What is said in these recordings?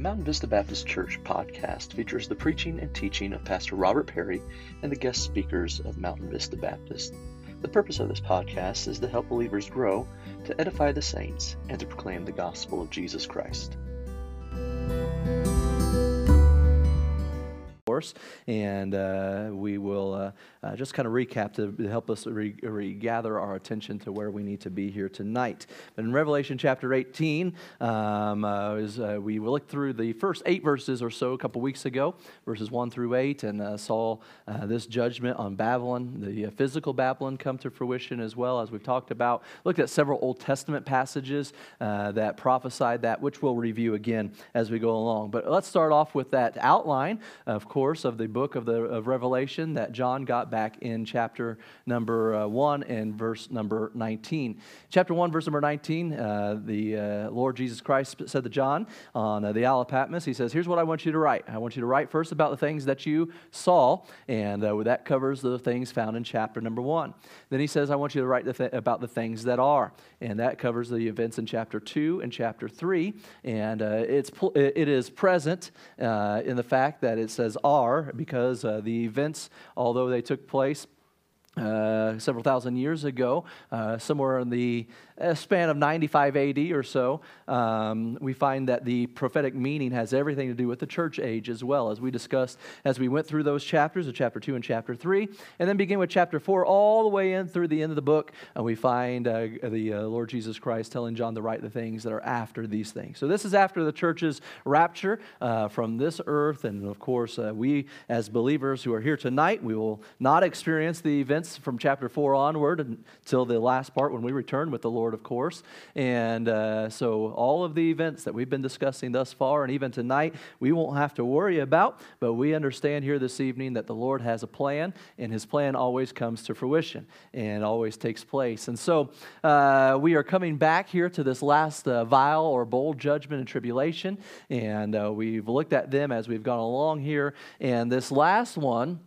Mountain Vista Baptist Church podcast features the preaching and teaching of Pastor Robert Perry and the guest speakers of Mountain Vista Baptist. The purpose of this podcast is to help believers grow, to edify the saints, and to proclaim the gospel of Jesus Christ. Course, and uh, we will uh, uh, just kind of recap to help us re- regather our attention to where we need to be here tonight. But in Revelation chapter 18, um, uh, we looked through the first eight verses or so a couple weeks ago, verses 1 through 8, and saw this judgment on Babylon, the physical Babylon, come to fruition as well, as we've talked about. Looked at several Old Testament passages that prophesied that, which we'll review again as we go along. But let's start off with that outline, of course of the book of, the, of Revelation that John got back in chapter number uh, 1 and verse number 19. Chapter 1, verse number 19, uh, the uh, Lord Jesus Christ said to John on uh, the Isle of Patmos, He says, Here's what I want you to write. I want you to write first about the things that you saw, and uh, that covers the things found in chapter number 1. Then He says, I want you to write the th- about the things that are, and that covers the events in chapter 2 and chapter 3. And it's, it is present in the fact that it says, are because uh, the events, although they took place uh, several thousand years ago, uh, somewhere in the span of 95 AD or so, um, we find that the prophetic meaning has everything to do with the church age as well, as we discussed as we went through those chapters of chapter 2 and chapter 3, and then begin with chapter 4 all the way in through the end of the book, and we find uh, the uh, Lord Jesus Christ telling John to write the things that are after these things. So this is after the church's rapture uh, from this earth, and of course, uh, we as believers who are here tonight, we will not experience the events from chapter 4 onward until the last part when we return with the Lord of course. And uh, so, all of the events that we've been discussing thus far, and even tonight, we won't have to worry about, but we understand here this evening that the Lord has a plan, and his plan always comes to fruition and always takes place. And so, uh, we are coming back here to this last uh, vial or bowl judgment and tribulation, and uh, we've looked at them as we've gone along here. And this last one,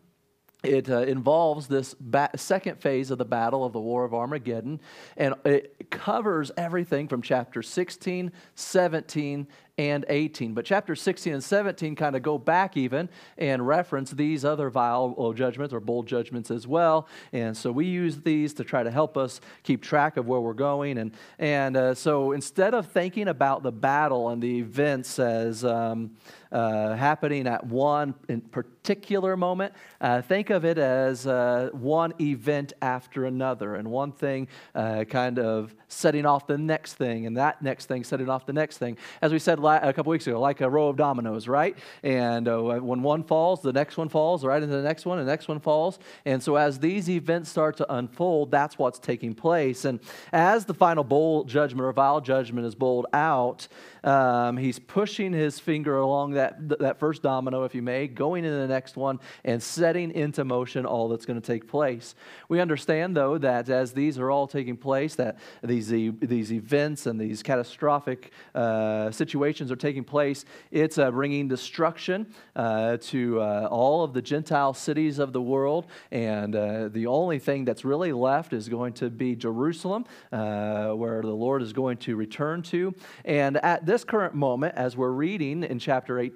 it uh, involves this ba- second phase of the battle of the War of Armageddon, and it covers everything from chapter 16, 17, and 18. But chapter 16 and 17 kind of go back even and reference these other vial judgments or bowl judgments as well. And so we use these to try to help us keep track of where we're going. And, and uh, so instead of thinking about the battle and the events as um, uh, happening at one particular moment, uh, think of it as uh, one event after another, and one thing uh, kind of setting off the next thing, and that next thing setting off the next thing. As we said a couple weeks ago, like a row of dominoes, right? And uh, when one falls, the next one falls, right into the next one, and the next one falls. And so as these events start to unfold, that's what's taking place. And as the final bowl judgment or vial judgment is bowled out, um, he's pushing his finger along that, that first domino, if you may, going into the next one, and setting into motion all that's going to take place. We understand, though, that as these are all taking place, that these, these events and these catastrophic uh, situations are taking place, it's uh, bringing destruction uh, to uh, all of the Gentile cities of the world. And uh, the only thing that's really left is going to be Jerusalem, uh, where the Lord is going to return to. And at this current moment, as we're reading in chapter 18,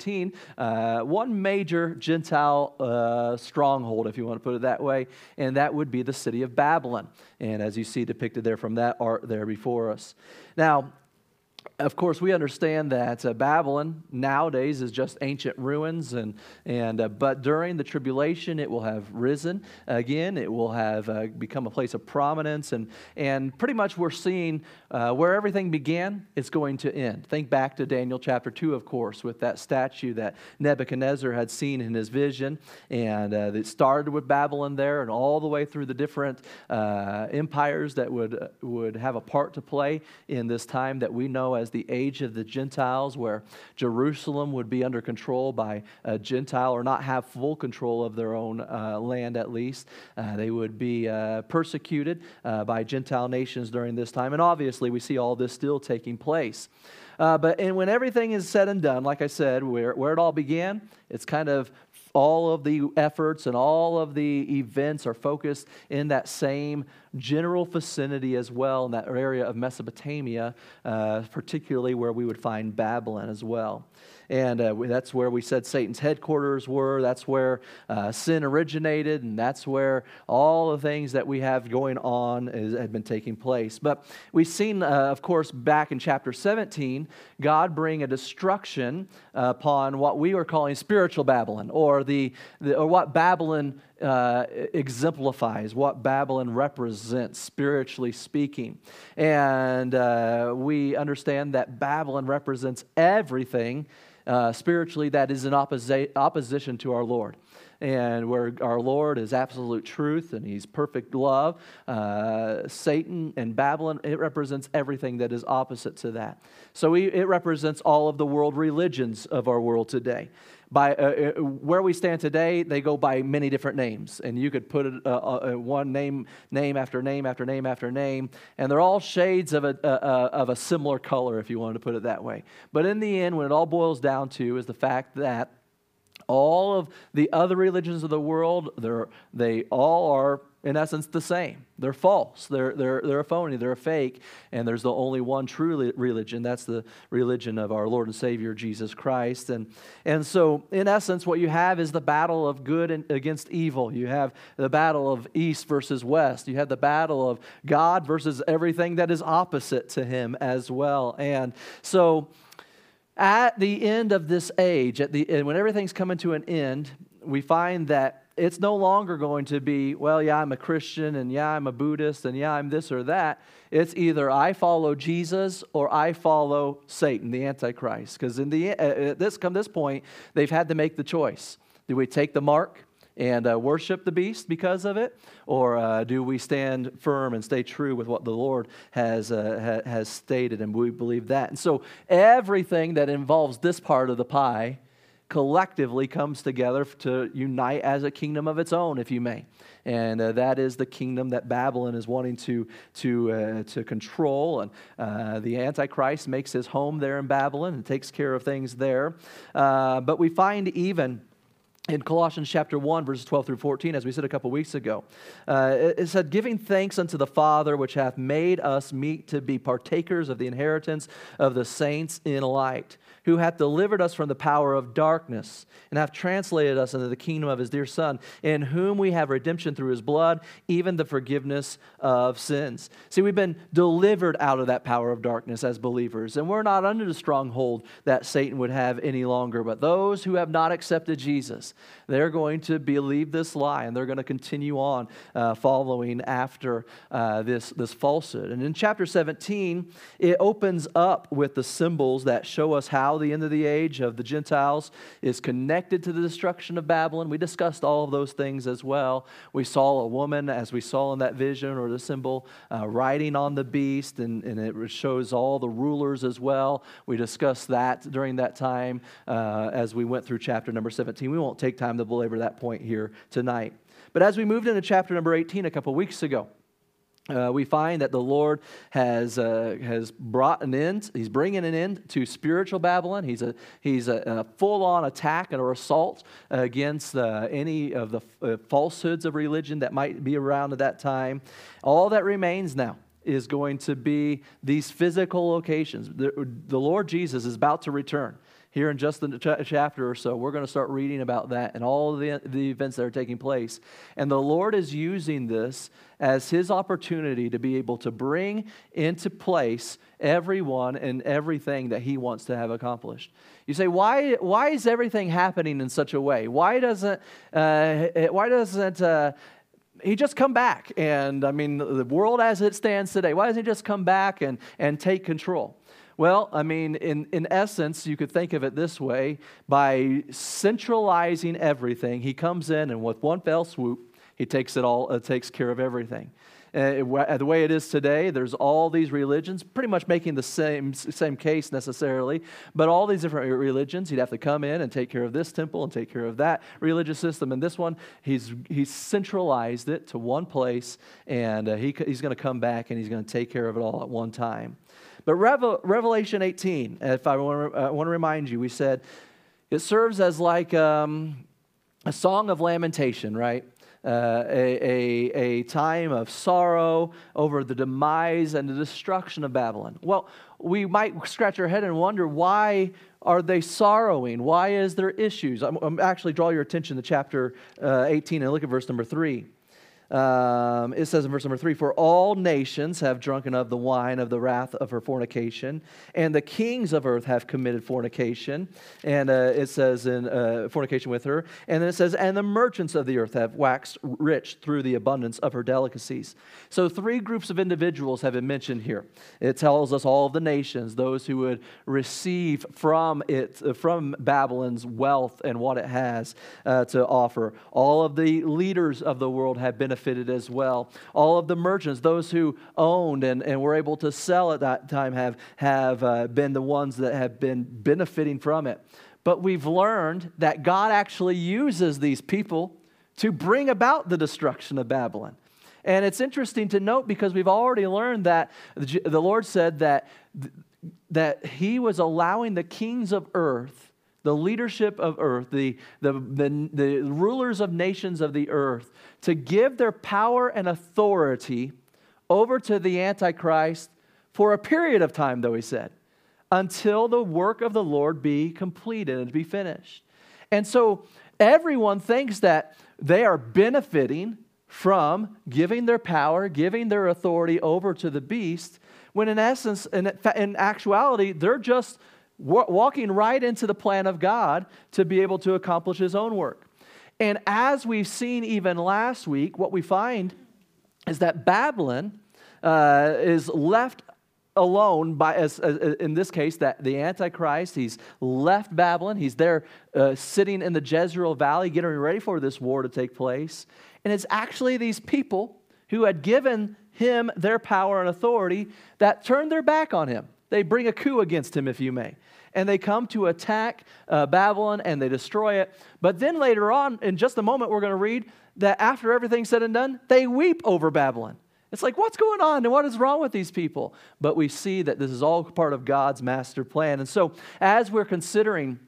uh, one major Gentile uh, stronghold, if you want to put it that way, and that would be the city of Babylon. And as you see depicted there from that art there before us. Now, of course, we understand that uh, Babylon nowadays is just ancient ruins, and, and, uh, but during the tribulation, it will have risen again. It will have uh, become a place of prominence, and, and pretty much we're seeing uh, where everything began, it's going to end. Think back to Daniel chapter 2, of course, with that statue that Nebuchadnezzar had seen in his vision, and uh, it started with Babylon there, and all the way through the different uh, empires that would, would have a part to play in this time that we know as the age of the Gentiles, where Jerusalem would be under control by a Gentile or not have full control of their own uh, land at least. Uh, they would be uh, persecuted uh, by Gentile nations during this time. And obviously, we see all this still taking place. Uh, but and when everything is said and done, like I said, where, where it all began, it's kind of all of the efforts and all of the events are focused in that same general vicinity as well in that area of Mesopotamia, uh, particularly where we would find Babylon as well. And uh, that's where we said Satan's headquarters were. That's where uh, sin originated, and that's where all the things that we have going on is, had been taking place. But we've seen, uh, of course, back in chapter 17, God bring a destruction upon what we were calling spiritual Babylon, or, the, the or what Babylon uh, exemplifies, what Babylon represents, spiritually speaking. And uh, we understand that Babylon represents everything uh, spiritually that is in opposi- opposition to our Lord. And where our Lord is absolute truth and He's perfect love, uh, Satan and Babylon, it represents everything that is opposite to that. So we, it represents all of the world religions of our world today. By uh, uh, where we stand today they go by many different names. And you could put uh, uh, uh, one name name after name after name after name. And they're all shades of a, of a similar color if you wanted to put it that way. But in the end when it all boils down to is the fact that all of the other religions of the world they're, they all are in essence the same. They're false. They're, they're, they're a phony. They're a fake. And there's the only one true religion. That's the religion of our Lord and Savior, Jesus Christ. And, and so, in essence, what you have is the battle of good against evil. You have the battle of east versus west. You have the battle of God versus everything that is opposite to Him as well. And so, at the end of this age, at the, when everything's coming to an end, we find that it's no longer going to be, well, yeah, I'm a Christian, and yeah, I'm a Buddhist, and yeah, I'm this or that. It's either I follow Jesus or I follow Satan, the Antichrist. Because in the at this come this point, they've had to make the choice: do we take the mark and uh, worship the beast because of it, or uh, do we stand firm and stay true with what the Lord has uh, ha- has stated, and we believe that? And so everything that involves this part of the pie collectively comes together to unite as a kingdom of its own, if you may. And uh, that is the kingdom that Babylon is wanting to, to, uh, to control. And uh, the Antichrist makes his home there in Babylon and takes care of things there. Uh, but we find even in Colossians chapter 1, verses 12 through 14, as we said a couple weeks ago. Uh, it, said, Giving thanks unto the Father, which hath made us meet to be partakers of the inheritance of the saints in light who hath delivered us from the power of darkness and hath translated us into the kingdom of his dear Son, in whom we have redemption through his blood, even the forgiveness of sins. See, we've been delivered out of that power of darkness as believers, and we're not under the stronghold that Satan would have any longer. But those who have not accepted Jesus, they're going to believe this lie and they're going to continue on uh, following after uh, this, this falsehood. And in chapter 17, it opens up with the symbols that show us how the end of the age of the Gentiles is connected to the destruction of Babylon. We discussed all of those things as well. We saw a woman, as we saw in that vision or the symbol, uh, riding on the beast, and, and it shows all the rulers as well. We discussed that during that time uh, as we went through chapter number 17. We won't take time to belabor that point here tonight. But as we moved into chapter number 18 a couple weeks ago, uh, we find that the Lord has, uh, has brought an end, he's bringing an end to spiritual Babylon. He's a, he's a, a full on attack and or assault against uh, any of the uh, falsehoods of religion that might be around at that time. All that remains now is going to be these physical locations. The, the Lord Jesus is about to return here in just a chapter or so, we're going to start reading about that and all the, the events that are taking place. And the Lord is using this as his opportunity to be able to bring into place everyone and everything that he wants to have accomplished. You say, why, why is everything happening in such a way? Why doesn't, uh, why doesn't uh, he just come back? And I mean, the world as it stands today, why doesn't he just come back and, and take control? Well, I mean, in, in essence, you could think of it this way by centralizing everything, he comes in and with one fell swoop, he takes it all, uh, takes care of everything. Uh, the way it is today, there's all these religions, pretty much making the same, same case necessarily, but all these different religions, he'd have to come in and take care of this temple and take care of that religious system. And this one, he's, he's centralized it to one place, and uh, he, he's going to come back and he's going to take care of it all at one time. But Revel, Revelation 18, if I want to, uh, remind you, we said it serves as like um, a song of lamentation, right? uh, a, a, a time of sorrow over the demise and the destruction of Babylon. Well, we might scratch our head and wonder why are they sorrowing? Why is there issues? I'm, I'm actually draw your attention to chapter uh, 18 and look at verse number 3. Um, it says in verse number three, For all nations have drunken of the wine of the wrath of her fornication, and the kings of earth have committed fornication. And uh, it says in uh, fornication with her. And then it says, And the merchants of the earth have waxed rich through the abundance of her delicacies. So three groups of individuals have been mentioned here. It tells us all of the nations, those who would receive from it, uh, from Babylon's wealth and what it has uh, to offer. All of the leaders of the world have benefited benefited as well. All of the merchants, those who owned and, and were able to sell at that time, have, have uh, been the ones that have been benefiting from it. But we've learned that God actually uses these people to bring about the destruction of Babylon. And it's interesting to note because we've already learned that the Lord said that, that He was allowing the kings of earth the leadership of earth, the, the, the, the, rulers of nations of the earth, to give their power and authority over to the Antichrist for a period of time, though he said, until the work of the Lord be completed and be finished. And so everyone thinks that they are benefiting from giving their power, giving their authority over to the beast, when in essence, in, in actuality, they're just walking right into the plan of God to be able to accomplish his own work. And as we've seen even last week, what we find is that Babylon uh, is left alone by as, as, in this case that the antichrist he's left babylon. He's there uh, sitting in the jezreel valley getting ready for this war to take place. And it's actually these people who had given him their power and authority that turned their back on him. They bring a coup against him if you may and they come to attack uh, Babylon and they destroy it. But then later on, in just a moment, we're going to read that after everything's said and done, they weep over Babylon. It's like, what's going on and what is wrong with these people? But we see that this is all part of God's master plan. And so, as we're considering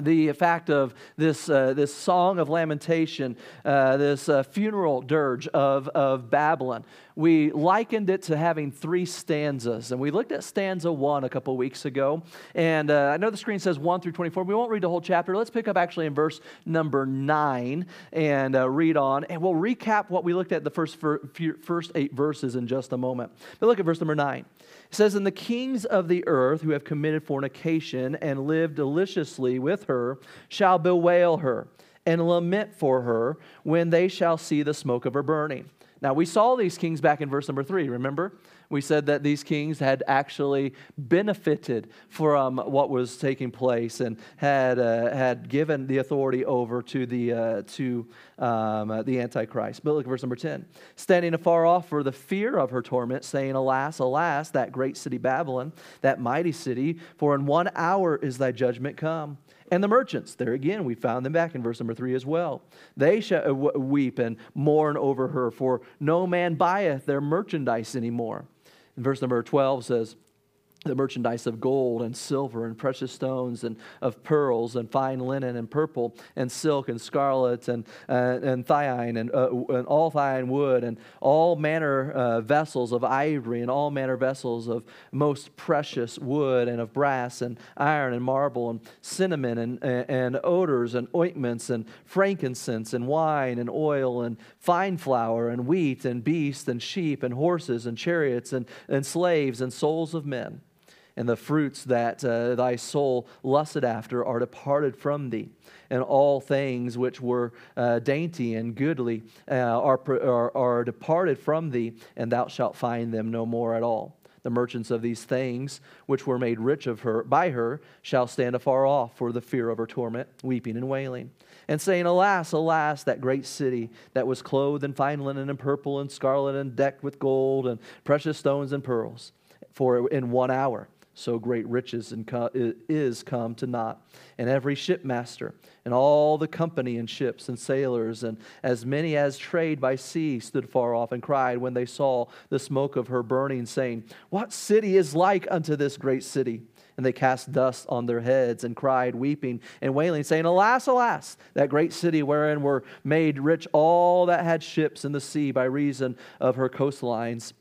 the fact of this, uh, this song of lamentation, uh, this uh, funeral dirge of, of Babylon. We likened it to having three stanzas. And we looked at stanza one a couple weeks ago. And uh, I know the screen says 1 through 24. We won't read the whole chapter. Let's pick up actually in verse number 9 and uh, read on. And we'll recap what we looked at the first, first eight verses in just a moment. But look at verse number 9. It says, And the kings of the earth who have committed fornication and lived deliciously with her shall bewail her and lament for her when they shall see the smoke of her burning. Now, we saw these kings back in verse number three, remember? We said that these kings had actually benefited from what was taking place and had, uh, had given the authority over to the, uh, to, um, uh, the Antichrist. But look at verse number 10. Standing afar off for the fear of her torment, saying, Alas, alas, that great city Babylon, that mighty city, for in one hour is thy judgment come. And the merchants, there again, we found them back in verse number three as well. They shall uh, weep and mourn over her, for no man buyeth their merchandise anymore. And verse number 12 says, the merchandise of gold and silver and precious stones and of pearls and fine linen and purple and silk and scarlet and, uh, and thyine and, uh, and all fine wood and all manner uh, vessels of ivory and all manner vessels of most precious wood and of brass and iron and marble and cinnamon and, and odors and ointments and frankincense and wine and oil and fine flour and wheat and beasts and sheep and horses and chariots and, and slaves and souls of men and the fruits that uh, thy soul lusted after are departed from thee. And all things which were uh, dainty and goodly uh, are, are, are departed from thee, and thou shalt find them no more at all. The merchants of these things, which were made rich of her by her, shall stand afar off for the fear of her torment, weeping and wailing, and saying, Alas, alas, that great city that was clothed in fine linen and purple and scarlet and decked with gold and precious stones and pearls. For in one hour so great riches and is come to naught. And every shipmaster and all the company and ships and sailors and as many as trade by sea stood far off and cried when they saw the smoke of her burning, saying, What city is like unto this great city? And they cast dust on their heads and cried, weeping and wailing, saying, Alas, alas, that great city wherein were made rich all that had ships in the sea by reason of her coastlines.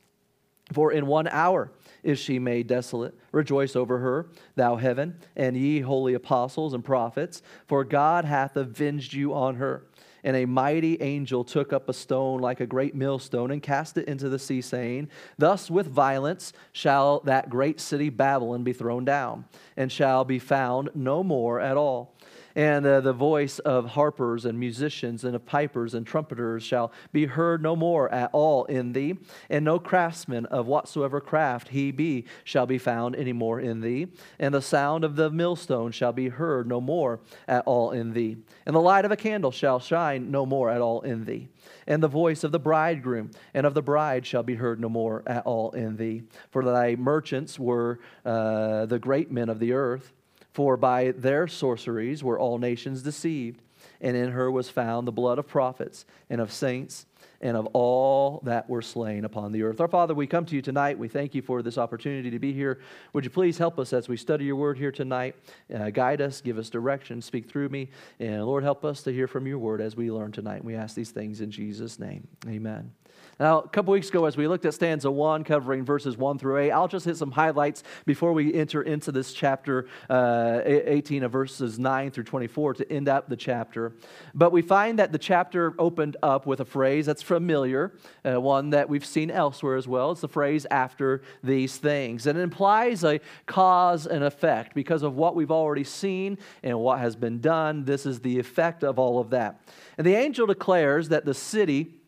For in one hour is she made desolate. Rejoice over her, thou heaven, and ye holy apostles and prophets, for God hath avenged you on her. And a mighty angel took up a stone like a great millstone and cast it into the sea, saying, Thus with violence shall that great city Babylon be thrown down, and shall be found no more at all and uh, the voice of harpers and musicians and of pipers and trumpeters shall be heard no more at all in thee, and no craftsman of whatsoever craft he be shall be found any more in thee, and the sound of the millstone shall be heard no more at all in thee, and the light of a candle shall shine no more at all in thee. And the voice of the bridegroom and of the bride shall be heard no more at all in thee. For thy merchants were uh, the great men of the earth for by their sorceries were all nations deceived, and in her was found the blood of prophets and of saints and of all that were slain upon the earth. Our Father, we come to you tonight. We thank you for this opportunity to be here. Would you please help us as we study your word here tonight? Uh, guide us, give us direction, speak through me. And Lord, help us to hear from your word as we learn tonight. We ask these things in Jesus' name. Amen. Now, a couple weeks ago, as we looked at stanza one, covering verses one through eight, I'll just hit some highlights before we enter into this chapter uh, 18 of verses 9 through 24 to end up the chapter. But we find that the chapter opened up with a phrase that's familiar, uh, one that we've seen elsewhere as well. It's the phrase after these things. And it implies a cause and effect because of what we've already seen and what has been done. This is the effect of all of that. And the angel declares that the city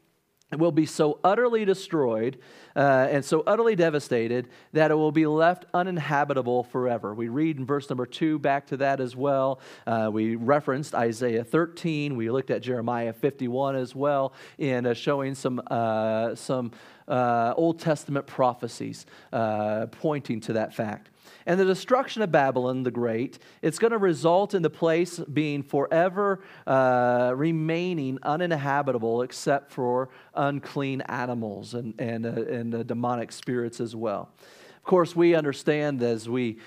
will be so utterly destroyed uh, and so utterly devastated that it will be left uninhabitable forever. We read in verse number two back to that as well. Uh, we referenced Isaiah 13. We looked at Jeremiah 51 as well in uh, showing some, uh, some uh, Old Testament prophecies uh, pointing to that fact. And the destruction of Babylon the Great, it's going to result in the place being forever uh, remaining uninhabitable except for unclean animals and, and, uh, and uh, demonic spirits as well. Of course, we understand as we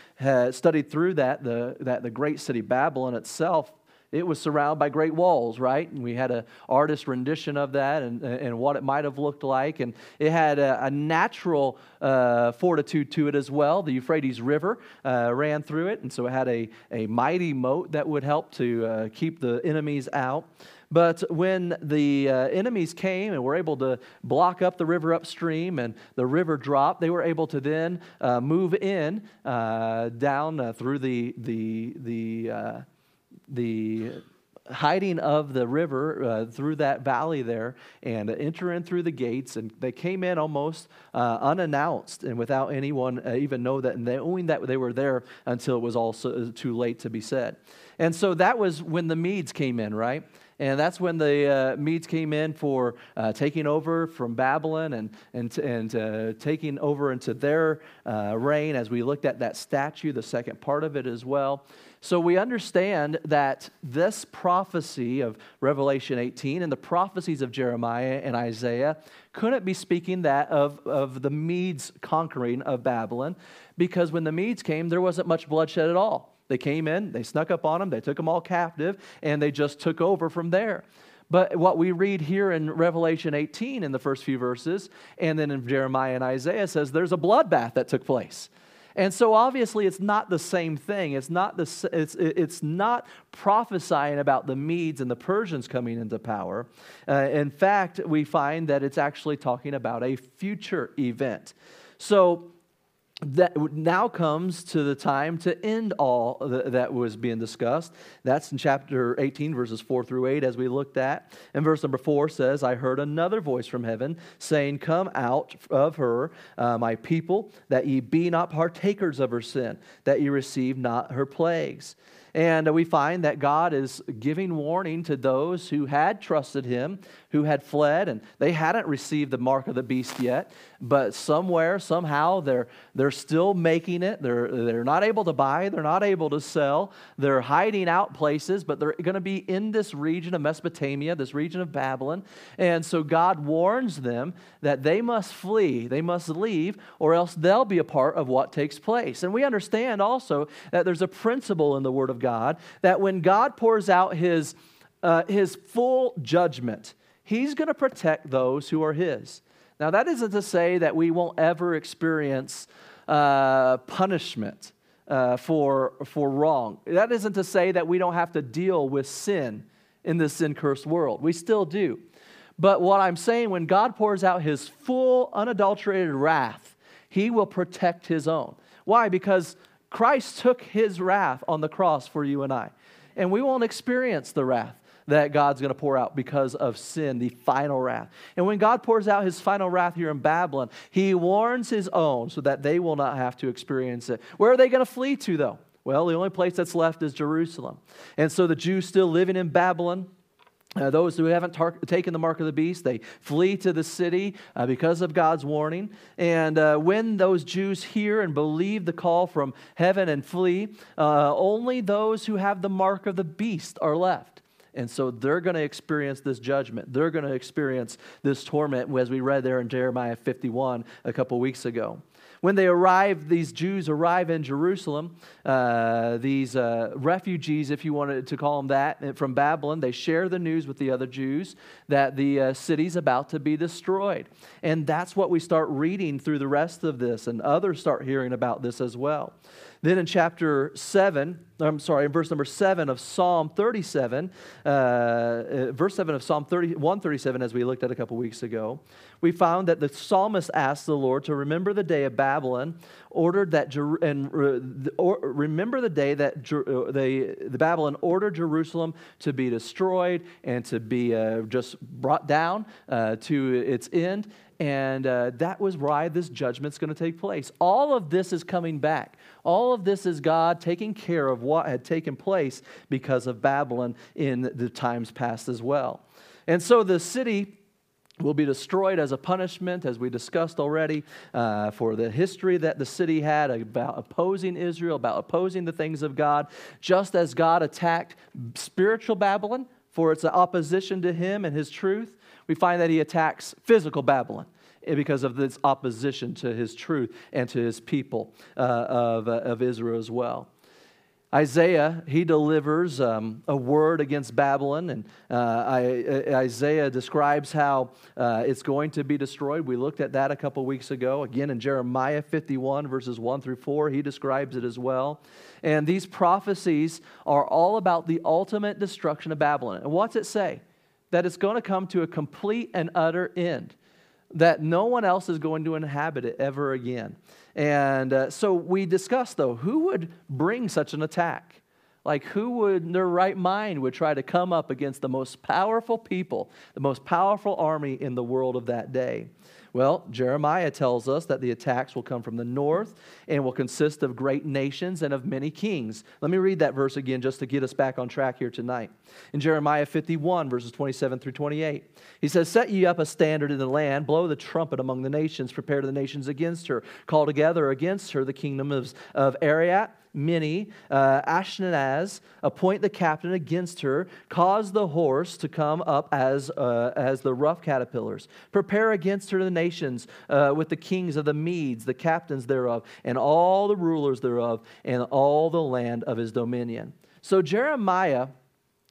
studied through that, the, that the great city Babylon itself it was surrounded by great walls, right? And we had an artist rendition of that and, and what it might have looked like. And it had a, a natural uh, fortitude to it as well. The Euphrates River uh, ran through it, and so it had a, a mighty moat that would help to uh, keep the enemies out. But when the uh, enemies came and were able to block up the river upstream and the river dropped, they were able to then uh, move in uh, down uh, through the, the, the uh, the hiding of the river uh, through that valley there and enter in through the gates and they came in almost uh, unannounced and without anyone uh, even know that and knowing that they were there until it was also uh, too late to be said and so that was when the medes came in right and that's when the uh, Medes came in for uh, taking over from Babylon and, and, and uh, taking over into their uh, reign as we looked at that statue, the second part of it as well. So we understand that this prophecy of Revelation 18 and the prophecies of Jeremiah and Isaiah couldn't be speaking that of, of the Medes conquering of Babylon because when the Medes came, there wasn't much bloodshed at all. They came in, they snuck up on them, they took them all captive, and they just took over from there. But what we read here in Revelation 18 in the first few verses, and then in Jeremiah and Isaiah says there's a bloodbath that took place. And so obviously it's not the same thing. It's not, the, it's, it's not prophesying about the Medes and the Persians coming into power. Uh, in fact, we find that it's actually talking about a future event. So that now comes to the time to end all that was being discussed. That's in chapter 18, verses 4 through 8, as we looked at. And verse number 4 says, I heard another voice from heaven saying, Come out of her, uh, my people, that ye be not partakers of her sin, that ye receive not her plagues. And we find that God is giving warning to those who had trusted him, who had fled, and they hadn't received the mark of the beast yet. But somewhere, somehow, they're, they're still making it. They're, they're not able to buy, they're not able to sell. They're hiding out places, but they're going to be in this region of Mesopotamia, this region of Babylon. And so God warns them that they must flee, they must leave, or else they'll be a part of what takes place. And we understand also that there's a principle in the Word of God that when God pours out his, uh, his full judgment, he's going to protect those who are his. Now, that isn't to say that we won't ever experience uh, punishment uh, for, for wrong. That isn't to say that we don't have to deal with sin in this sin cursed world. We still do. But what I'm saying, when God pours out his full, unadulterated wrath, he will protect his own. Why? Because Christ took his wrath on the cross for you and I. And we won't experience the wrath that God's going to pour out because of sin, the final wrath. And when God pours out his final wrath here in Babylon, he warns his own so that they will not have to experience it. Where are they going to flee to, though? Well, the only place that's left is Jerusalem. And so the Jews still living in Babylon, uh, those who haven't tar- taken the mark of the beast, they flee to the city uh, because of God's warning. And uh, when those Jews hear and believe the call from heaven and flee, uh, only those who have the mark of the beast are left. And so they're going to experience this judgment. They're going to experience this torment, as we read there in Jeremiah 51 a couple weeks ago. When they arrive, these Jews arrive in Jerusalem. Uh, these uh, refugees, if you wanted to call them that, uh, from Babylon, they share the news with the other Jews that the uh, city's about to be destroyed. And that's what we start reading through the rest of this, and others start hearing about this as well. Then in chapter 7, I'm sorry, in verse number 7 of Psalm 37, uh, uh, verse 7 of Psalm 30, 137, as we looked at a couple weeks ago, we found that the psalmist asked the Lord to remember the day of Babylon, ordered that, and uh, or, remember the day that uh, the, the Babylon ordered Jerusalem to be destroyed and to be uh, just brought down uh, to its end. And uh, that was why this judgment's going to take place. All of this is coming back. All of this is God taking care of what had taken place because of Babylon in the times past as well. And so the city will be destroyed as a punishment, as we discussed already, uh, for the history that the city had about opposing Israel, about opposing the things of God, just as God attacked spiritual Babylon for its opposition to him and his truth we find that he attacks physical Babylon eh, because of this opposition to his truth and to his people uh, of, uh, of Israel as well. Isaiah, he delivers um, a word against Babylon, and uh, I, Isaiah describes how uh, it's going to be destroyed. We looked at that a couple weeks ago. Again, in Jeremiah 51, verses 1 through 4, he describes it as well. And these prophecies are all about the ultimate destruction of Babylon. And what's it say? That it's going to come to a complete and utter end, that no one else is going to inhabit it ever again. And uh, so we discussed, though, who would bring such an attack? Like, who would, in their right mind, would try to come up against the most powerful people, the most powerful army in the world of that day? Well, Jeremiah tells us that the attacks will come from the north and will consist of great nations and of many kings. Let me read that verse again just to get us back on track here tonight. In Jeremiah 51, verses 27 through 28, he says, Set ye up a standard in the land, blow the trumpet among the nations, prepare the nations against her, call together against her the kingdom of, of Ararat Minni, uh, Ashkenaz, appoint the captain against her, cause the horse to come up as, uh, as the rough caterpillars. Prepare against her the nations uh, with the kings of the Medes, the captains thereof, and all the rulers thereof, and all the land of his dominion. So Jeremiah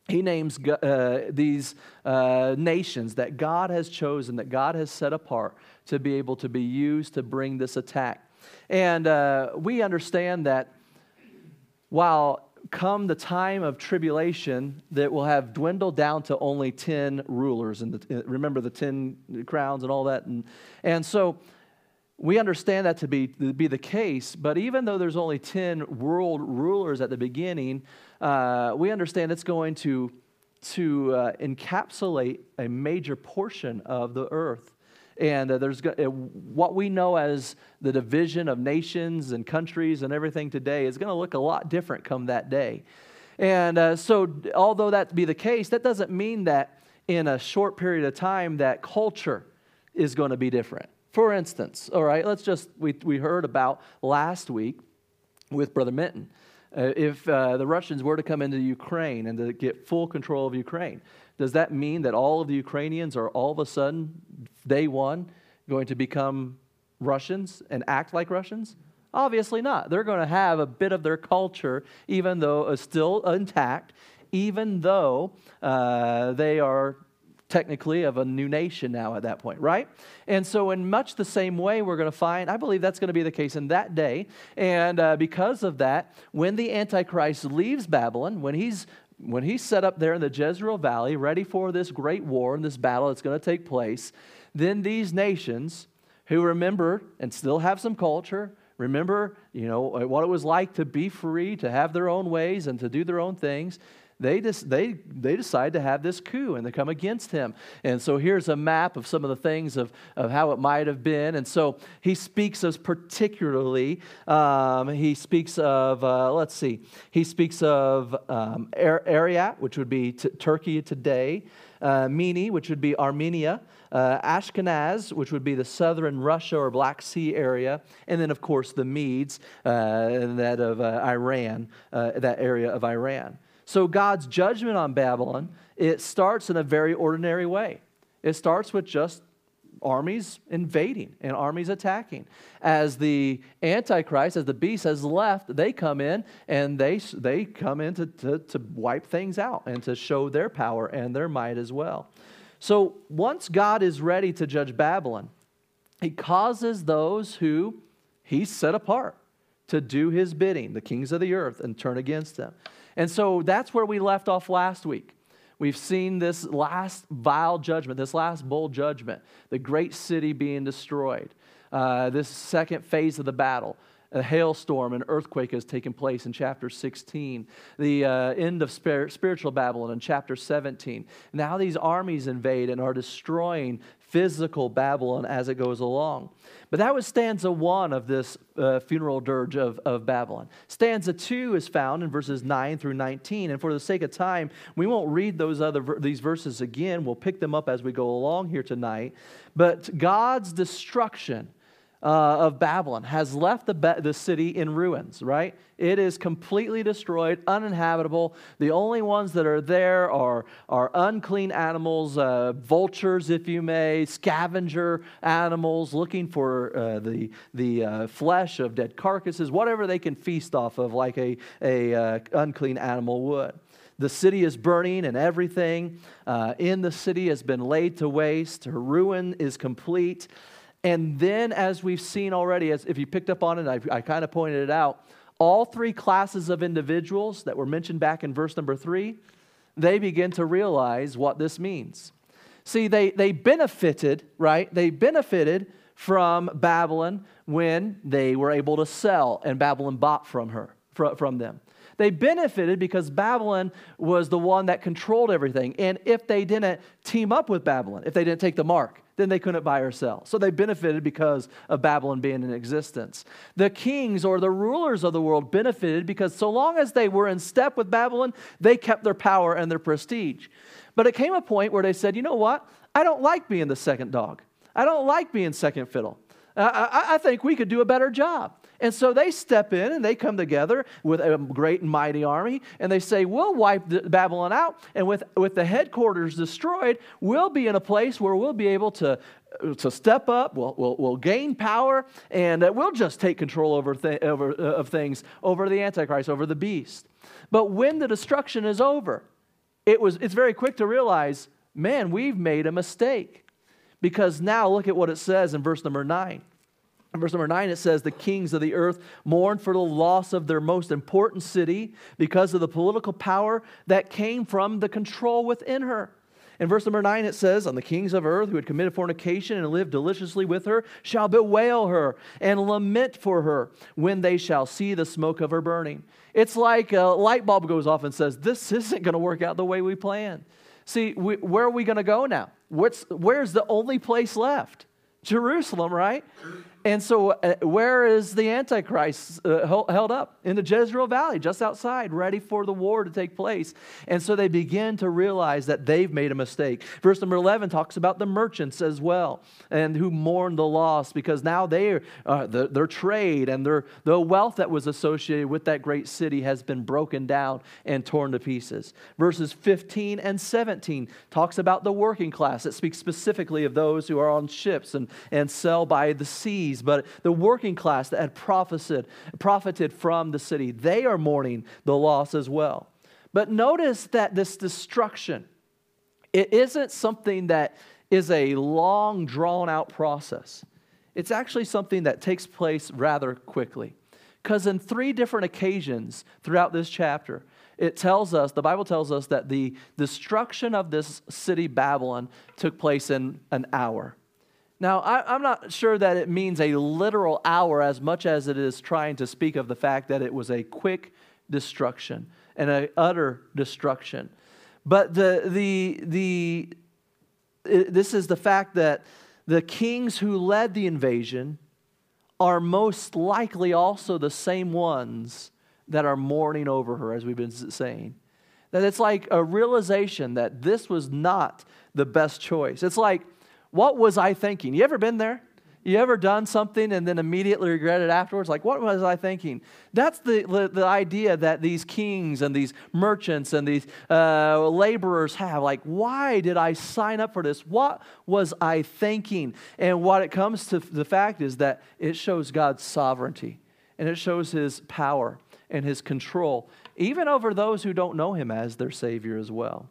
he names uh, these uh, nations that God has chosen, that God has set apart to be able to be used to bring this attack. And uh, we understand that while come the time of tribulation that will have dwindled down to only 10 rulers and remember the 10 crowns and all that. And, and so we understand that to be, to be the case but even though there's only 10 world rulers at the beginning uh, we understand it's going to to uh, encapsulate a major portion of the earth and uh, there's uh, what we know as the division of nations and countries and everything today is going to look a lot different come that day. And uh, so, although that be the case, that doesn't mean that in a short period of time that culture is going to be different. For instance, all right, let's just, we, we heard about last week with Brother Minton. Uh, if uh, the Russians were to come into Ukraine and to get full control of Ukraine, does that mean that all of the Ukrainians are all of a sudden, day one, going to become Russians and act like Russians? Obviously not. They're going to have a bit of their culture, even though it's still intact, even though uh, they are technically of a new nation now at that point, right? And so, in much the same way, we're going to find, I believe that's going to be the case in that day. And uh, because of that, when the Antichrist leaves Babylon, when he's when he's set up there in the Jezreel Valley, ready for this great war and this battle that's going to take place, then these nations who remember and still have some culture, remember, you know, what it was like to be free, to have their own ways and to do their own things, they, just, they, they decide to have this coup and they come against him. And so here's a map of some of the things of, of how it might have been. And so he speaks of particularly, um, he speaks of, uh, let's see, he speaks of um, Ararat, which would be t- Turkey today, uh, Minni, which would be Armenia. Uh, Ashkenaz, which would be the southern Russia or Black Sea area, and then, of course, the Medes, uh, that of uh, Iran, uh, that area of Iran. So God's judgment on Babylon, it starts in a very ordinary way. It starts with just armies invading and armies attacking. As the Antichrist, as the beast has left, they come in and they, they come in to, to, to wipe things out and to show their power and their might as well. So once God is ready to judge Babylon, he causes those who he set apart to do his bidding, the kings of the earth, and turn against him. And so that's where we left off last week. We've seen this last vial judgment, this last bowl judgment, the great city being destroyed, uh, this second phase of the battle. A hailstorm, an earthquake has taken place in chapter 16. The uh, end of spiritual Babylon in chapter 17. Now these armies invade and are destroying physical Babylon as it goes along. But that was stanza one of this uh, funeral dirge of, of Babylon. Stanza two is found in verses 9 through 19. And for the sake of time, we won't read those other these verses again. We'll pick them up as we go along here tonight. But God's destruction uh, of Babylon has left the, the city in ruins, right? It is completely destroyed, uninhabitable. The only ones that are there are, are unclean animals, uh, vultures, if you may, scavenger animals looking for uh, the, the uh, flesh of dead carcasses, whatever they can feast off of, like a, a uh, unclean animal would. The city is burning and everything uh, in the city has been laid to waste. Her ruin is complete. And then, as we've seen already, as if you picked up on it, I, I kind of pointed it out, all three classes of individuals that were mentioned back in verse number three, they begin to realize what this means. See, they, they benefited, right? They benefited from Babylon when they were able to sell and Babylon bought from her, from them. They benefited because Babylon was the one that controlled everything. And if they didn't team up with Babylon, if they didn't take the mark, then they couldn't buy or sell. So they benefited because of Babylon being in existence. The kings or the rulers of the world benefited because so long as they were in step with Babylon, they kept their power and their prestige. But it came a point where they said, you know what? I don't like being the second dog. I don't like being second fiddle. I, I, think we could do a better job. And so they step in and they come together with a great and mighty army and they say, We'll wipe Babylon out. And with, with the headquarters destroyed, we'll be in a place where we'll be able to, to step up, we'll, we'll, we'll gain power, and uh, we'll just take control over, over uh, of things over the Antichrist, over the beast. But when the destruction is over, it was, it's very quick to realize, man, we've made a mistake. Because now look at what it says in verse number 9. In verse number nine, it says, The kings of the earth mourn for the loss of their most important city because of the political power that came from the control within her. In verse number nine, it says, On the kings of earth who had committed fornication and lived deliciously with her shall bewail her and lament for her when they shall see the smoke of her burning. It's like a light bulb goes off and says, This isn't going to work out the way we planned. See, we, where are we going to go now? What's, where's the only place left? Jerusalem, right? And so, uh, where is the Antichrist uh, held up? In the Jezreel Valley, just outside, ready for the war to take place. And so, they begin to realize that they've made a mistake. Verse number 11 talks about the merchants as well, and who mourn the loss because now they uh, the, their trade and their, the wealth that was associated with that great city has been broken down and torn to pieces. Verses 15 and 17 talks about the working class. It speaks specifically of those who are on ships and, and sell by the seas but the working class that had profited, profited from the city, they are mourning the loss as well. But notice that this destruction, it isn't something that is a long, drawn out process. It's actually something that takes place rather quickly. Because in three different occasions throughout this chapter, it tells us, the Bible tells us that the destruction of this city, Babylon, took place in an hour. Now, I, am not sure that it means a literal hour as much as it is trying to speak of the fact that it was a quick destruction and an utter destruction. But the, the, the, it, this is the fact that the kings who led the invasion are most likely also the same ones that are mourning over her, as we've been saying. That it's like a realization that this was not the best choice. It's like what was I thinking? You ever been there? You ever done something and then immediately regret it afterwards? Like, what was I thinking? That's the, the, the idea that these kings and these merchants and these uh, laborers have. Like, why did I sign up for this? What was I thinking? And what it comes to the fact is that it shows God's sovereignty and it shows his power and his control, even over those who don't know him as their Savior as well.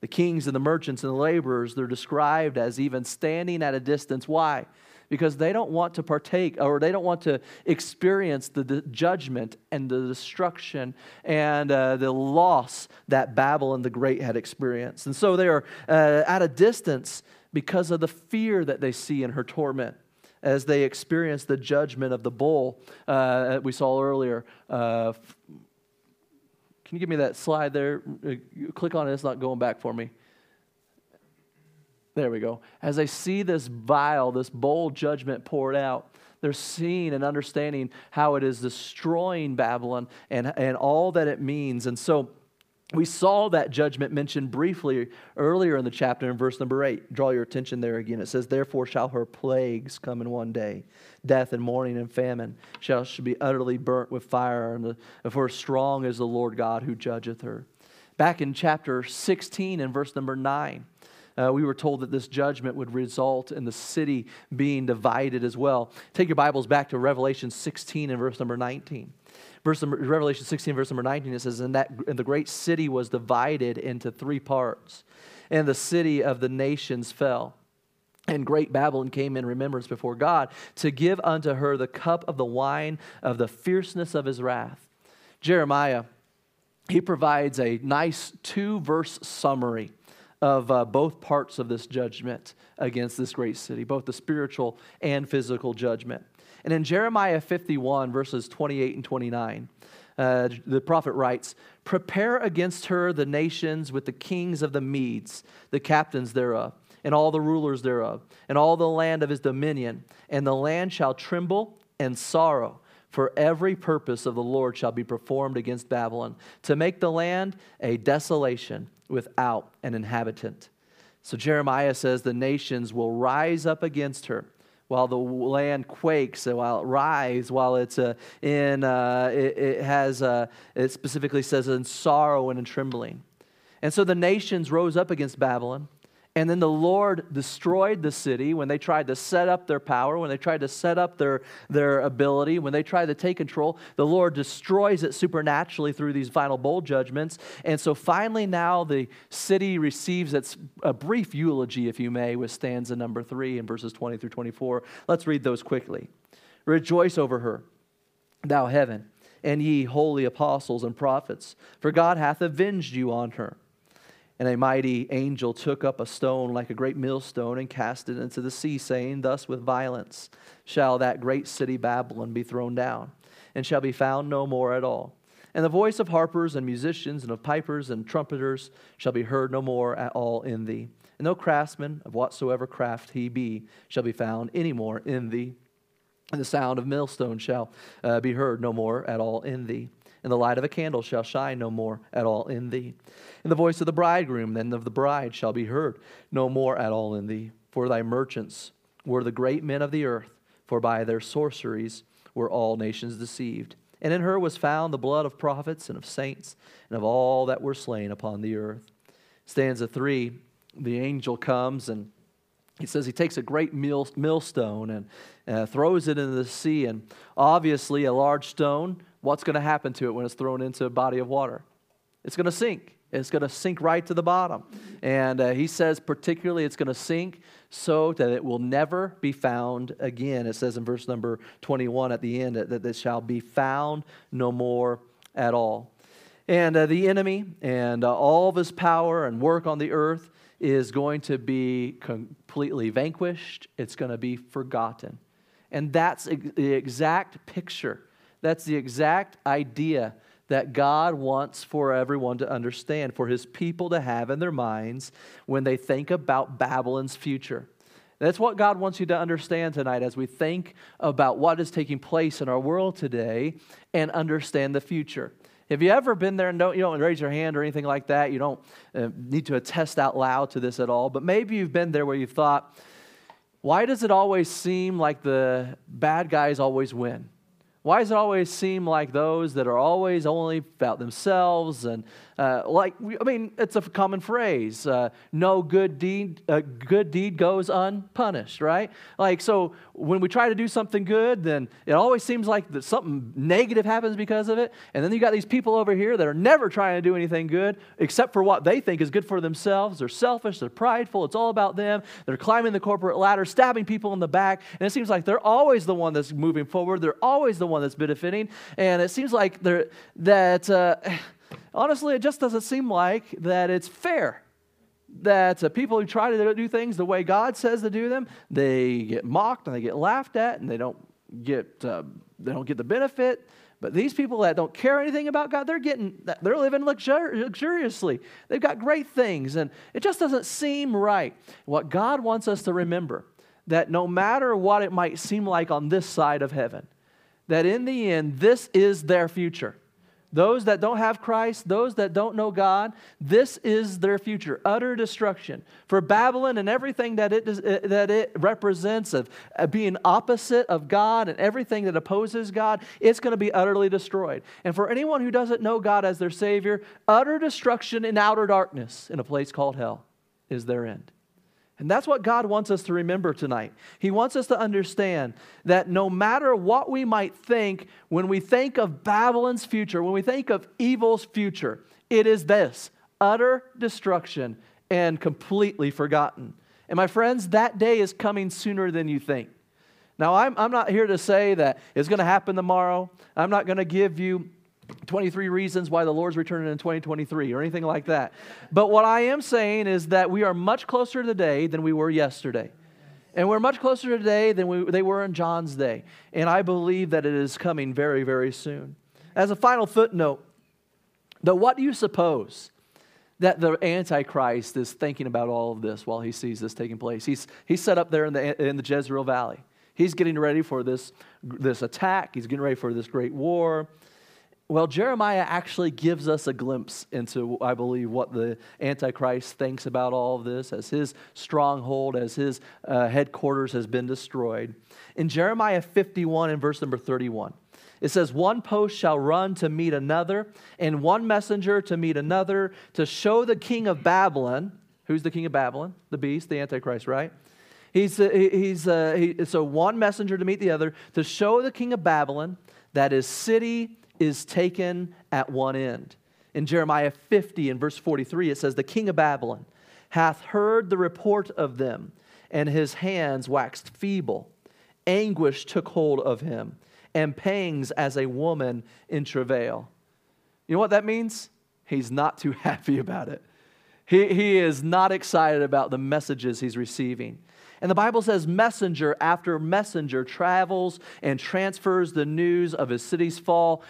The kings and the merchants and the laborers, they're described as even standing at a distance. Why? Because they don't want to partake or they don't want to experience the, judgment and the destruction and uh, the loss that Babylon the Great had experienced. And so they are uh, at a distance because of the fear that they see in her torment as they experience the judgment of the bowl uh, we saw earlier uh, can you give me that slide there? Uh, click on it, it's not going back for me. There we go. As they see this vial, this bowl judgment poured out, they're seeing and understanding how it is destroying Babylon and, and all that it means. And so we saw that judgment mentioned briefly earlier in the chapter in verse number 8. Draw your attention there again. It says, Therefore shall her plagues come in one day death and mourning and famine shall she be utterly burnt with fire, and for strong is the Lord God who judgeth her. Back in chapter 16 and verse number 9, uh, we were told that this judgment would result in the city being divided as well. Take your Bibles back to Revelation 16 and verse number 19 verse number, Revelation 16, verse number 19, it says, and, that, and the great city was divided into three parts, and the city of the nations fell. And great Babylon came in remembrance before God to give unto her the cup of the wine of the fierceness of his wrath. Jeremiah, he provides a nice two verse summary of uh, both parts of this judgment against this great city, both the spiritual and physical judgment. And in Jeremiah 51, verses 28 and 29, uh, the prophet writes, Prepare against her the nations with the kings of the Medes, the captains thereof, and all the rulers thereof, and all the land of his dominion. And the land shall tremble and sorrow, for every purpose of the Lord shall be performed against Babylon, to make the land a desolation without an inhabitant. So Jeremiah says the nations will rise up against her while the land quakes, while it writhes, while it's uh, in, uh, it, it, has, uh, it specifically says in sorrow and in trembling. And so the nations rose up against Babylon. And then the Lord destroyed the city when they tried to set up their power, when they tried to set up their, their ability, when they tried to take control. The Lord destroys it supernaturally through these final bowl judgments. And so finally, now the city receives its a brief eulogy, if you may, with stanza number three in verses 20 through 24. Let's read those quickly. Rejoice over her, thou heaven, and ye holy apostles and prophets, for God hath avenged you on her. And a mighty angel took up a stone like a great millstone and cast it into the sea, saying, Thus with violence shall that great city Babylon be thrown down, and shall be found no more at all. And the voice of harpers and musicians and of pipers and trumpeters shall be heard no more at all in thee. And no craftsman of whatsoever craft he be shall be found any more in thee. And the sound of millstone shall uh, be heard no more at all in thee. And the light of a candle shall shine no more at all in thee. And the voice of the bridegroom and of the bride shall be heard no more at all in thee. For thy merchants were the great men of the earth, for by their sorceries were all nations deceived. And in her was found the blood of prophets and of saints and of all that were slain upon the earth. Stanza three, the angel comes and he says he takes a great mill, millstone and uh, throws it into the sea. And obviously, a large stone, what's going to happen to it when it's thrown into a body of water? It's going to sink. It's going to sink right to the bottom. And uh, he says, particularly, it's going to sink so that it will never be found again. It says in verse number 21 at the end that it shall be found no more at all. And uh, the enemy and uh, all of his power and work on the earth is going to be completely vanquished, it's going to be forgotten. And that's the exact picture, that's the exact idea that God wants for everyone to understand, for his people to have in their minds when they think about Babylon's future. That's what God wants you to understand tonight as we think about what is taking place in our world today and understand the future. Have you ever been there and don't, you don't raise your hand or anything like that? You don't uh, need to attest out loud to this at all. But maybe you've been there where you've thought, why does it always seem like the bad guys always win? Why does it always seem like those that are always only about themselves and uh, like I mean it's a common phrase uh, no good deed uh, good deed goes unpunished right? Like so when we try to do something good then it always seems like that something negative happens because of it. And then you got these people over here that are never trying to do anything good except for what they think is good for themselves. They're selfish they're prideful it's all about them. They're climbing the corporate ladder stabbing people in the back. And it seems like they're always the one that's moving forward. They're always the one that's benefiting. And it seems like they're that uh, honestly, it just doesn't seem like that it's fair. That uh, people who try to do things the way God says to do them, they get mocked and they get laughed at, and they don't get uh, they don't get the benefit. But these people that don't care anything about God, they're getting they're living luxur- luxuriously. They've got great things, and it just doesn't seem right. What God wants us to remember that no matter what it might seem like on this side of heaven, that in the end, this is their future. Those that don't have Christ, those that don't know God, this is their future utter destruction. For Babylon and everything that it, uh, that it represents of uh, being opposite of God and everything that opposes God, it's going to be utterly destroyed. And for anyone who doesn't know God as their Savior, utter destruction in outer darkness in a place called hell is their end. And that's what God wants us to remember tonight. He wants us to understand that no matter what we might think, when we think of Babylon's future, when we think of evil's future, it is this utter destruction and completely forgotten. And my friends, that day is coming sooner than you think. Now, I'm, I'm not here to say that it's going to happen tomorrow. I'm not going to give you 23 reasons why the Lord's returning in 2023 or anything like that. But what I am saying is that we are much closer today than we were yesterday. And we're much closer to today than we, they were in John's day. And I believe that it is coming very, very soon. As a final footnote, though, what do you suppose that the Antichrist is thinking about all of this while he sees this taking place? He's, he's set up there in the, in the Jezreel Valley. He's getting ready for this, this attack, he's getting ready for this great war. Well, Jeremiah actually gives us a glimpse into, I believe, what the Antichrist thinks about all of this as his stronghold, as his uh, headquarters has been destroyed. In Jeremiah 51 and verse number 31, it says, One post shall run to meet another, and one messenger to meet another, to show the king of Babylon. Who's the king of Babylon? The beast, the Antichrist, right? He's, uh, he's uh, he, so one messenger to meet the other, to show the king of Babylon that his city is taken at one end. In Jeremiah 50 and verse 43, it says, The king of Babylon hath heard the report of them, and his hands waxed feeble. Anguish took hold of him, and pangs as a woman in travail. You know what that means? He's not too happy about it. He, he is not excited about the messages he's receiving. And the Bible says, messenger after messenger travels and transfers the news of his city's fall.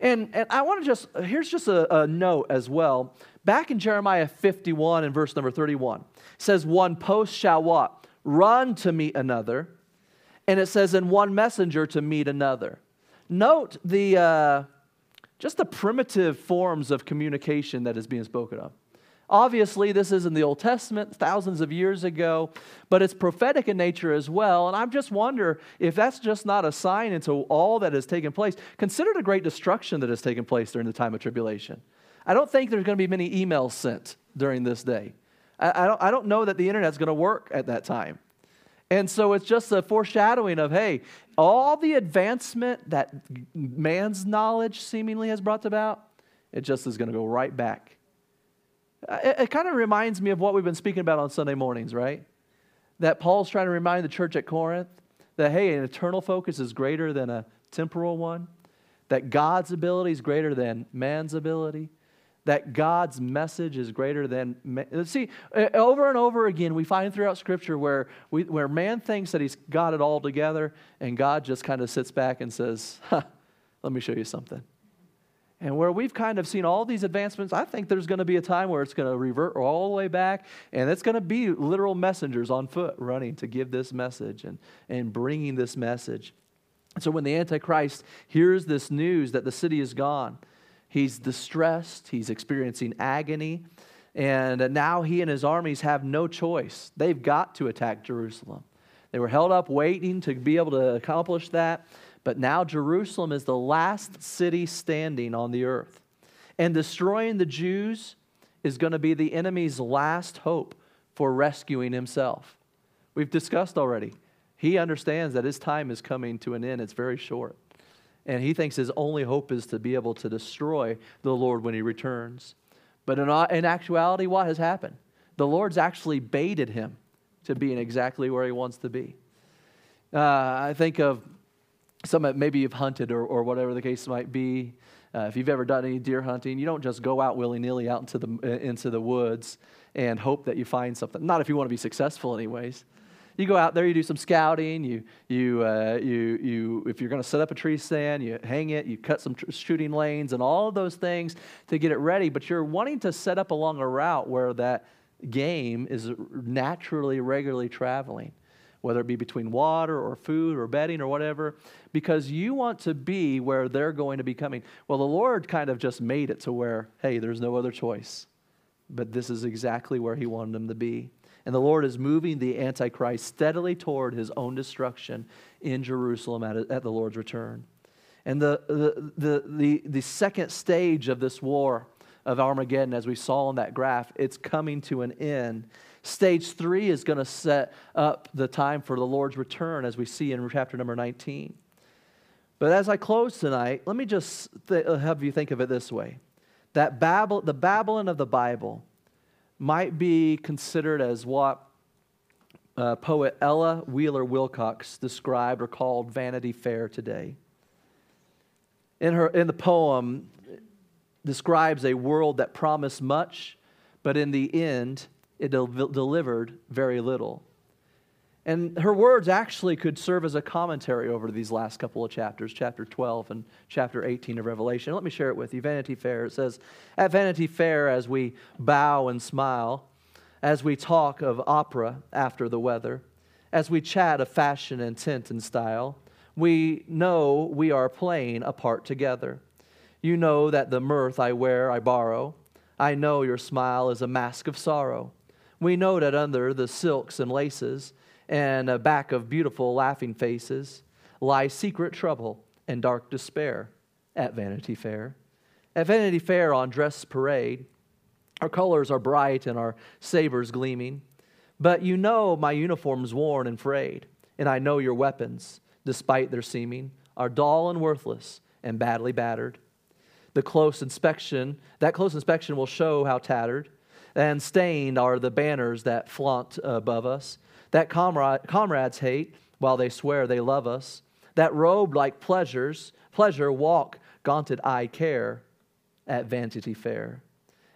And, and I want to just, here's just a, a note as well. Back in Jeremiah 51 and verse number 31, says, One post shall what? Run to meet another, And it says, in one messenger to meet another. Note the, uh, just the primitive forms of communication that is being spoken of. Obviously, this is in the Old Testament, thousands of years ago, but it's prophetic in nature as well. And I just wonder if that's just not a sign into all that has taken place. Consider the great destruction that has taken place during the time of tribulation. I don't think there's going to be many emails sent during this day. I, I don't, I don't know that the internet's going to work at that time. And so it's just a foreshadowing of, hey, all the advancement that man's knowledge seemingly has brought about, it just is going to go right back it, it kind of reminds me of what we've been speaking about on Sunday mornings, right? That Paul's trying to remind the church at Corinth that, hey, an eternal focus is greater than a temporal one, that God's ability is greater than man's ability, that God's message is greater than. Man. See, uh, over and over again, we find throughout Scripture where, we, where man thinks that he's got it all together, and God just kind of sits back and says, huh, let me show you something. And where we've kind of seen all these advancements, I think there's going to be a time where it's going to revert all the way back, and it's going to be literal messengers on foot running to give this message and, and bringing this message. And So when the Antichrist hears this news that the city is gone, he's distressed, he's experiencing agony, and now he and his armies have no choice. They've got to attack Jerusalem. They were held up waiting to be able to accomplish that. But now Jerusalem is the last city standing on the earth. And destroying the Jews is going to be the enemy's last hope for rescuing himself. We've discussed already. He understands that his time is coming to an end, it's very short. And he thinks his only hope is to be able to destroy the Lord when he returns. But in, in actuality, what has happened? The Lord's actually baited him to being exactly where he wants to be. Uh, I think of some maybe you've hunted or, or whatever the case might be. Uh, if you've ever done any deer hunting, you don't just go out willy nilly out into the, uh, into the woods and hope that you find something. Not if you want to be successful, anyways. You go out there, you do some scouting. You, you, uh, you, you, if you're going to set up a tree stand, you hang it, you cut some tr- shooting lanes, and all of those things to get it ready. But you're wanting to set up along a route where that game is naturally, regularly traveling whether it be between water or food or bedding or whatever, because you want to be where they're going to be coming. Well, the Lord kind of just made it to where, hey, there's no other choice. But this is exactly where He wanted them to be. And the Lord is moving the Antichrist steadily toward His own destruction in Jerusalem at, at the Lord's return. And the, the, the, the, the second stage of this war of Armageddon, as we saw in that graph, it's coming to an end Stage three is going to set up the time for the Lord's return, as we see in chapter number 19. But as I close tonight, let me just th- uh, have you think of it this way that Babel, the Babylon of the Bible might be considered as what uh, poet Ella Wheeler Wilcox described or called Vanity Fair today. In, her, in the poem, describes a world that promised much, but in the end, it del- delivered very little. And her words actually could serve as a commentary over these last couple of chapters, chapter 12 and chapter 18 of Revelation. Let me share it with you. Vanity Fair, it says, At Vanity Fair, as we bow and smile, as we talk of opera after the weather, as we chat of fashion and tint and style, we know we are playing a part together. You know that the mirth I wear I borrow. I know your smile is a mask of sorrow. We know that under the silks and laces and a back of beautiful laughing faces lie secret trouble and dark despair at Vanity Fair. At Vanity Fair on dress parade, our colors are bright and our sabers gleaming. But you know my uniform's worn and frayed, and I know your weapons, despite their seeming, are dull and worthless and badly battered. The close inspection, that close inspection will show how tattered and stained are the banners that flaunt above us, that comrade, comrades hate while they swear they love us, that robed like pleasures, pleasure walk gaunted eye care at Vanity Fair.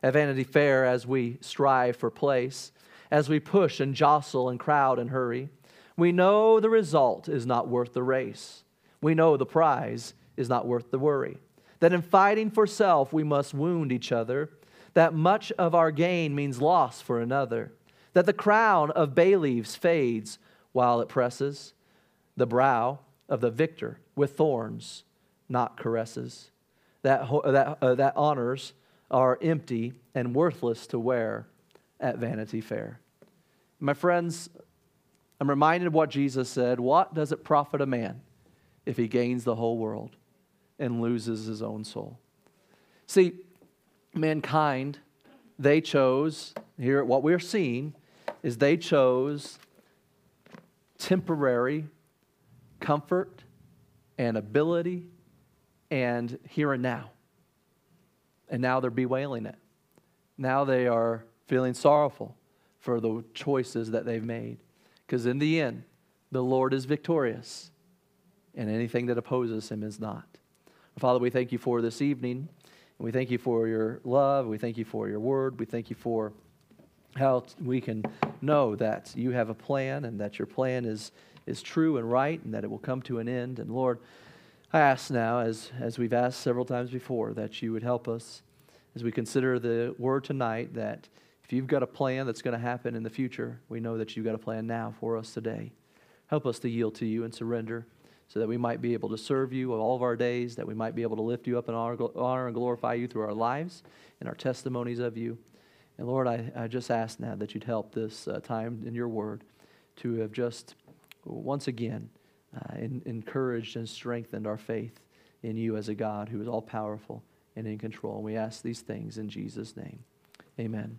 At Vanity Fair, as we strive for place, as we push and jostle and crowd and hurry, we know the result is not worth the race. We know the prize is not worth the worry. That in fighting for self, we must wound each other that much of our gain means loss for another, that the crown of bay leaves fades while it presses, the brow of the victor with thorns, not caresses. That, that, uh, that honors are empty and worthless to wear at Vanity Fair. My friends, I'm reminded of what Jesus said What does it profit a man if he gains the whole world and loses his own soul? See, mankind, they chose, here, what we're seeing is they chose temporary comfort and ability and here and now. And now they're bewailing it. Now they are feeling sorrowful for the choices that they've made. Because in the end, the Lord is victorious, and anything that opposes him is not. Father, we thank you for this evening. We thank you for your love. We thank you for your word. We thank you for how we can know that you have a plan and that your plan is, is true and right and that it will come to an end. And Lord, I ask now, as, as we've asked several times before, that you would help us as we consider the word tonight that if you've got a plan that's going to happen in the future, we know that you've got a plan now for us today. Help us to yield to you and surrender so that we might be able to serve you all of our days, that we might be able to lift you up and honor and glorify you through our lives and our testimonies of you. And Lord, I, I just ask now that you'd help this uh, time in your word to have just once again uh, in, encouraged and strengthened our faith in you as a God who is all powerful and in control. And we ask these things in Jesus' name. Amen.